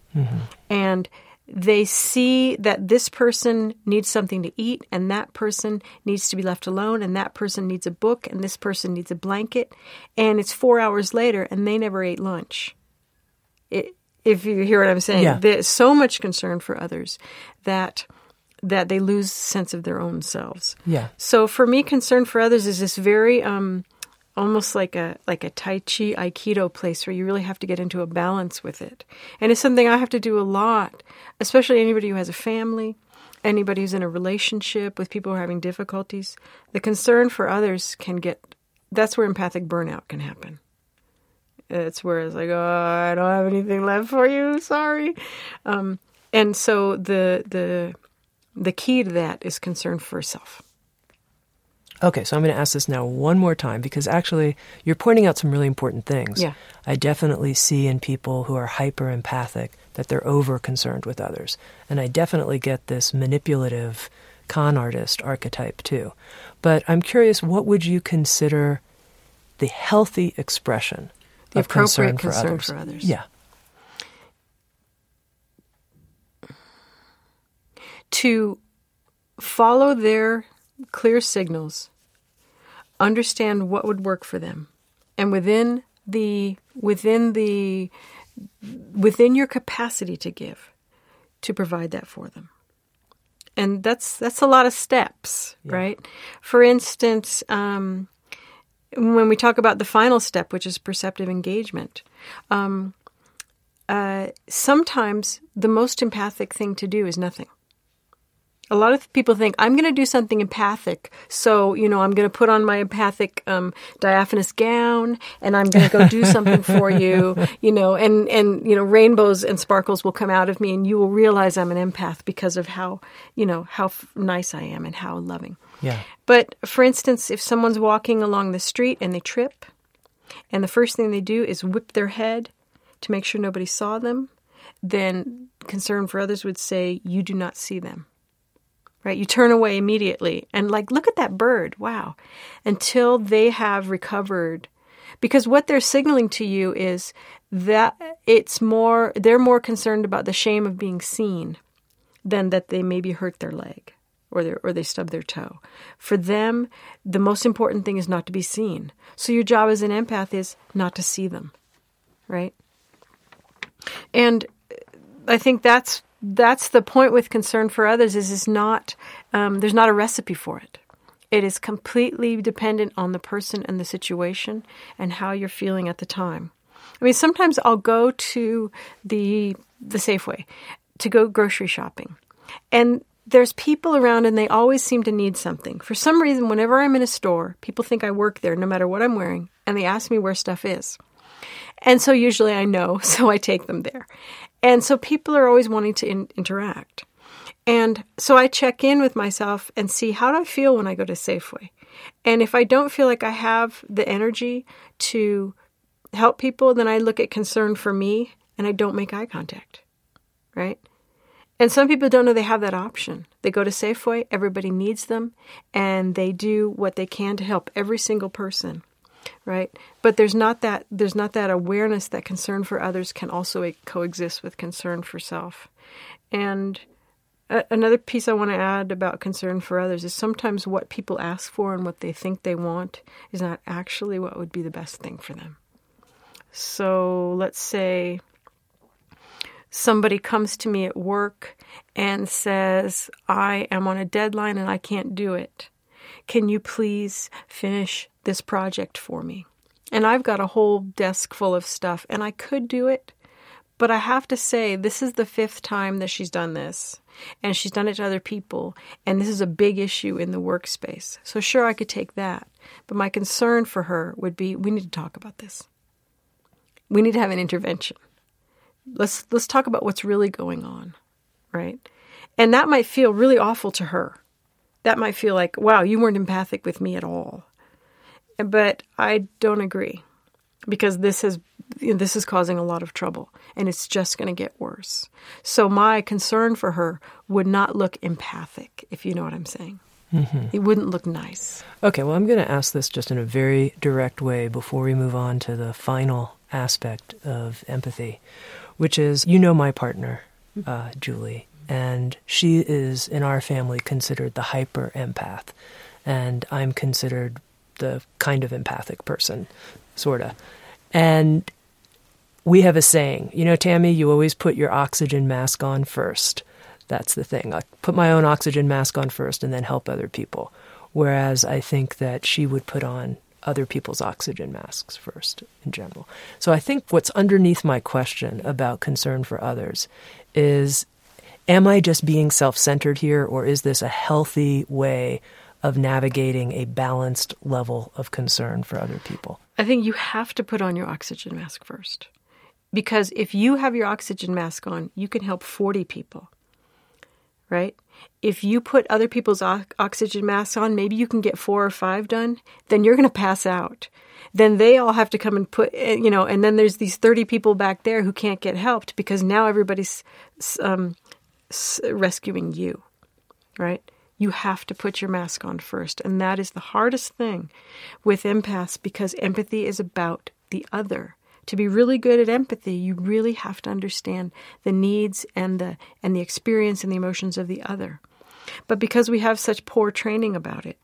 And they see that this person needs something to eat and that person needs to be left alone and that person needs a book and this person needs a blanket and it's four hours later and they never ate lunch it, if you hear what i'm saying
Yeah.
there's so much concern for others that that they lose sense of their own selves
Yeah.
so for me, concern for others is this very um, almost like a like a Tai Chi Aikido place where you really have to get into a balance with it, and it's something I have to do a lot, especially anybody who has a family, anybody who's in a relationship with people who are having difficulties. The concern for others can get that's where empathic burnout can happen. It's where it's like, oh, I don't have anything left for you. Sorry. Um, and so the the the key to that is concern for self.
Okay, so I'm going to ask this now one more time because actually you're pointing out some really important things.
Yeah.
I definitely see in people who are hyper empathic that they're over concerned with others. And I definitely get this manipulative con artist archetype too. But I'm curious, what would you consider the healthy expression
The
of concern,
appropriate concern
for, others?
for others.
Yeah.
to follow their clear signals, understand what would work for them, and within the within the within your capacity to give, to provide that for them. And that's that's a lot of steps, right? For instance, um, when we talk about the final step, which is perceptive engagement, um, uh, sometimes the most empathic thing to do is nothing. A lot of people think I'm going to do something empathic, so you know I'm going to put on my empathic um, diaphanous gown and I'm going to go do *laughs* something for you, you know, and and you know rainbows and sparkles will come out of me, and you will realize I'm an empath because of how you know how f- nice I am and how loving.
Yeah.
But for instance, if someone's walking along the street and they trip, and the first thing they do is whip their head to make sure nobody saw them, then concern for others would say, You do not see them. Right? You turn away immediately and, like, look at that bird. Wow. Until they have recovered. Because what they're signaling to you is that it's more, they're more concerned about the shame of being seen than that they maybe hurt their leg or they or they stub their toe. For them, the most important thing is not to be seen. So your job as an empath is not to see them, right? And I think that's that's the point with concern for others is is not um, there's not a recipe for it. It is completely dependent on the person and the situation and how you're feeling at the time. I mean, sometimes I'll go to the the Safeway to go grocery shopping, and there's people around and they always seem to need something. For some reason, whenever I'm in a store, people think I work there no matter what I'm wearing, and they ask me where stuff is. And so usually I know, *laughs* so I take them there. And so people are always wanting to in- interact. And so I check in with myself and see how do I feel when I go to Safeway. And if I don't feel like I have the energy to help people, then I look at concern for me and I don't make eye contact. Right? And some people don't know they have that option. They go to Safeway, everybody needs them, and they do what they can to help every single person. Right? But there's not that there's not that awareness that concern for others can also coexist with concern for self. And a- another piece I want to add about concern for others is sometimes what people ask for and what they think they want is not actually what would be the best thing for them. So let's say somebody comes to me at work and says, I am on a deadline and I can't do it. Can you please finish this project for me? And I've got a whole desk full of stuff and I could do it, but I have to say, this is the fifth time that she's done this. And she's done it to other people. And this is a big issue in the workspace. So, sure, I could take that. But my concern for her would be we need to talk about this. We need to have an intervention. Let's, let's talk about what's really going on, right? And that might feel really awful to her that might feel like, wow, you weren't empathic with me at all. But I don't agree because this has this is causing a lot of trouble and it's just going to get worse. So my concern for her would not look empathic, if you know what I'm saying. Mm-hmm. It wouldn't look nice.
Okay, well, I'm going to ask this just in a very direct way before we move on to the final aspect of empathy, which is you know my partner, uh, Julie, and she is in our family considered the hyper empath, and I'm considered the kind of empathic person, sort of. And we have a saying, you know, Tami, you always put your oxygen mask on first. That's the thing. I put my own oxygen mask on first and then help other people. Whereas I think that she would put on other people's oxygen masks first in general. So I think what's underneath my question about concern for others is am I just being self centered here, or is this a healthy way of navigating a balanced level of concern for other people?
I think you have to put on your oxygen mask first. Because if you have your oxygen mask on, you can help 40 people, right? If you put other people's oxygen masks on, maybe you can get four or five done, then you're going to pass out. Then they all have to come and put, eh, you know, and then there's these 30 people back there who can't get helped because now everybody's um, rescuing you, right? You have to put your mask on first. And that is the hardest thing with empaths because empathy is about the other. To be really good at empathy, you really have to understand the needs and the and the experience and the emotions of the other. But because we have such poor training about it,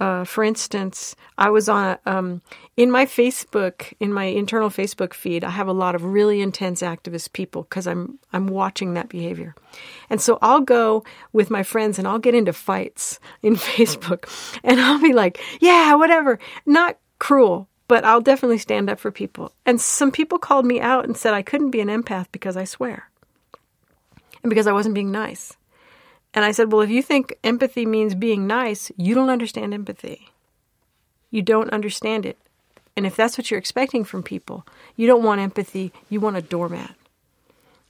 uh, for instance, I was on um, in my Facebook, in my internal Facebook feed. I have a lot of really intense activist people because I'm I'm watching that behavior, and so I'll go with my friends and I'll get into fights *laughs* in Facebook, *laughs* and I'll be like, "Yeah, whatever," not cruel, but I'll definitely stand up for people. And some people called me out and said I couldn't be an empath because I swear, and because I wasn't being nice. And I said, Well, if you think empathy means being nice, you don't understand empathy. You don't understand it. And if that's what you're expecting from people, you don't want empathy, you want a doormat.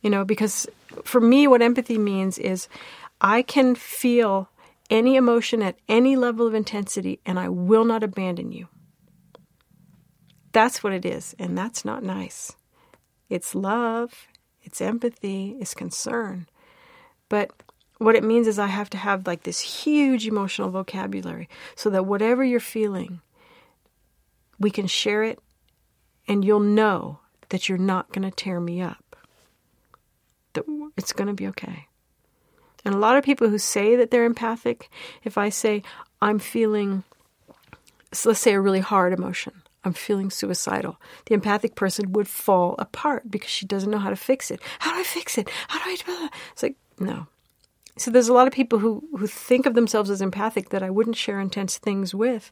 You know, because for me, what empathy means is I can feel any emotion at any level of intensity and I will not abandon you. That's what it is. And that's not nice. It's love, it's empathy, it's concern. But what it means is I have to have like this huge emotional vocabulary so that whatever you're feeling, we can share it and you'll know that you're not going to tear me up. That it's going to be okay. And a lot of people who say that they're empathic, if I say, I'm feeling, so let's say a really hard emotion, I'm feeling suicidal, the empathic person would fall apart because she doesn't know how to fix it. How do I fix it? How do I do that? It's like, no, so there's a lot of people who, who think of themselves as empathic that I wouldn't share intense things with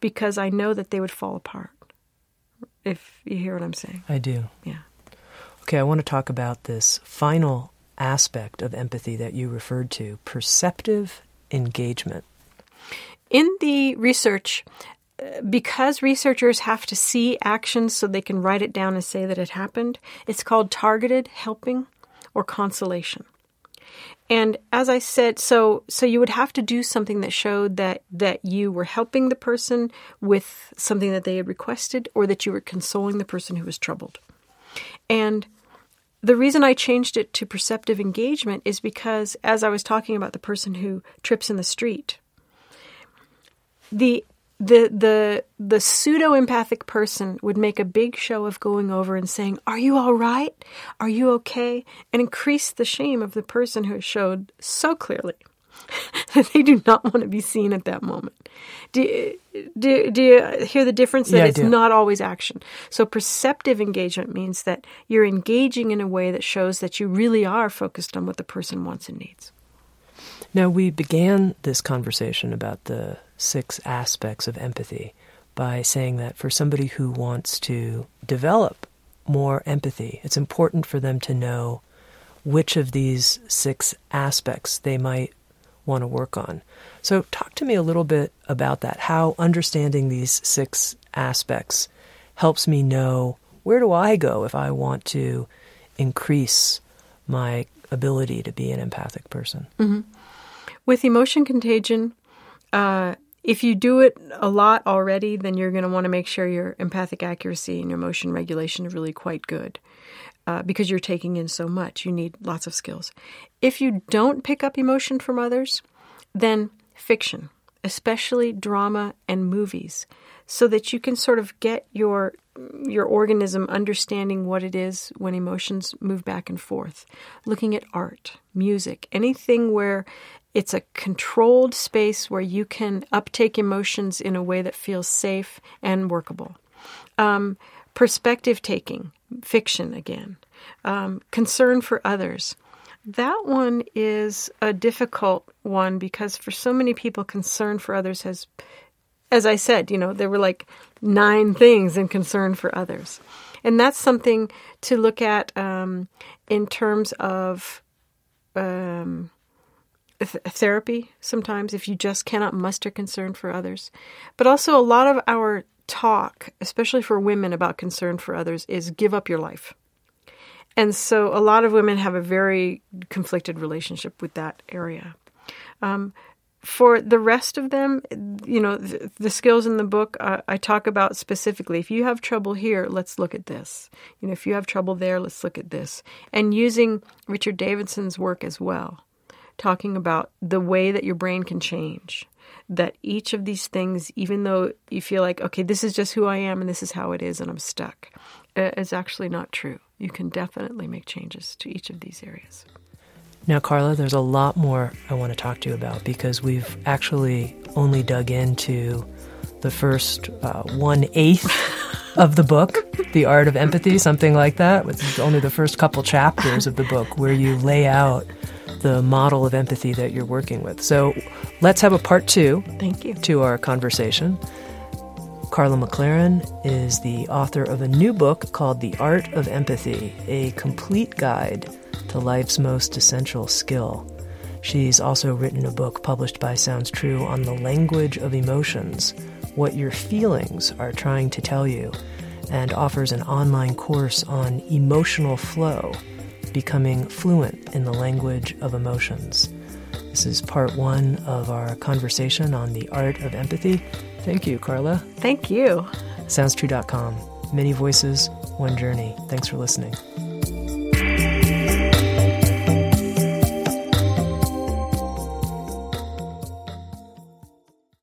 because I know that they would fall apart. If you hear what I'm saying.
I do.
Yeah.
Okay, I want to talk about this final aspect of empathy that you referred to perceptive engagement.
In the research, uh, because researchers have to see actions so they can write it down and say that it happened, it's called targeted helping or consolation. And as I said, so so you would have to do something that showed that that you were helping the person with something that they had requested or that you were consoling the person who was troubled. And the reason I changed it to perceptive engagement is because as I was talking about the person who trips in the street, the the the the pseudo empathic person would make a big show of going over and saying, "Are you all right? Are you okay?" and increase the shame of the person who showed so clearly *laughs* that they do not want to be seen at that moment. Do you, do, do you hear the difference? That
yeah,
it's not always action. So perceptive engagement means that you're engaging in a way that shows that you really are focused on what the person wants and needs.
Now, we began this conversation about the six aspects of empathy by saying that for somebody who wants to develop more empathy, it's important for them to know which of these six aspects they might want to work on. So, talk to me a little bit about that, how understanding these six aspects helps me know where do I go if I want to increase my ability to be an empathic person.
Mm-hmm. With emotion contagion, Uh, if you do it a lot already, then you're going to want to make sure your empathic accuracy and your emotion regulation are really quite good uh, because you're taking in so much. You need lots of skills. If you don't pick up emotion from others, then fiction, especially drama and movies, so that you can sort of get your your organism understanding what it is when emotions move back and forth. Looking at art, music, anything where it's a controlled space where you can uptake emotions in a way that feels safe and workable. Um, perspective taking, fiction again. Um, concern for others. That one is a difficult one because for so many people, concern for others has, as I said, you know, there were like nine things in concern for others. And that's something to look at um, in terms of um, therapy sometimes if you just cannot muster concern for others. But also, a lot of our talk, especially for women about concern for others, is give up your life. And so, a lot of women have a very conflicted relationship with that area. Um, for the rest of them, you know, the, the skills in the book uh, I talk about specifically. If you have trouble here, let's look at this. You know, if you have trouble there, let's look at this. And using Richard Davidson's work as well talking about the way that your brain can change. That each of these things, even though you feel like, okay, this is just who I am and this is how it is and I'm stuck, is actually not true. You can definitely make changes to each of these areas.
Now, Karla, there's a lot more I want to talk to you about because we've actually only dug into the first uh, one eighth *laughs* of the book, The Art of Empathy, something like that. It's only the first couple chapters of the book where you lay out the model of empathy that you're working with. So let's have a part two.
Thank you.
To our conversation. Karla McLaren is the author of a new book called The Art of Empathy, a complete guide to life's most essential skill. She's also written a book published by Sounds True on the language of emotions, what your feelings are trying to tell you, and offers an online course on emotional flow becoming fluent in the language of emotions. This is part one of our conversation on the art of empathy. Thank you, Karla.
Thank you.
SoundsTrue.com. Many voices, one journey. Thanks for listening.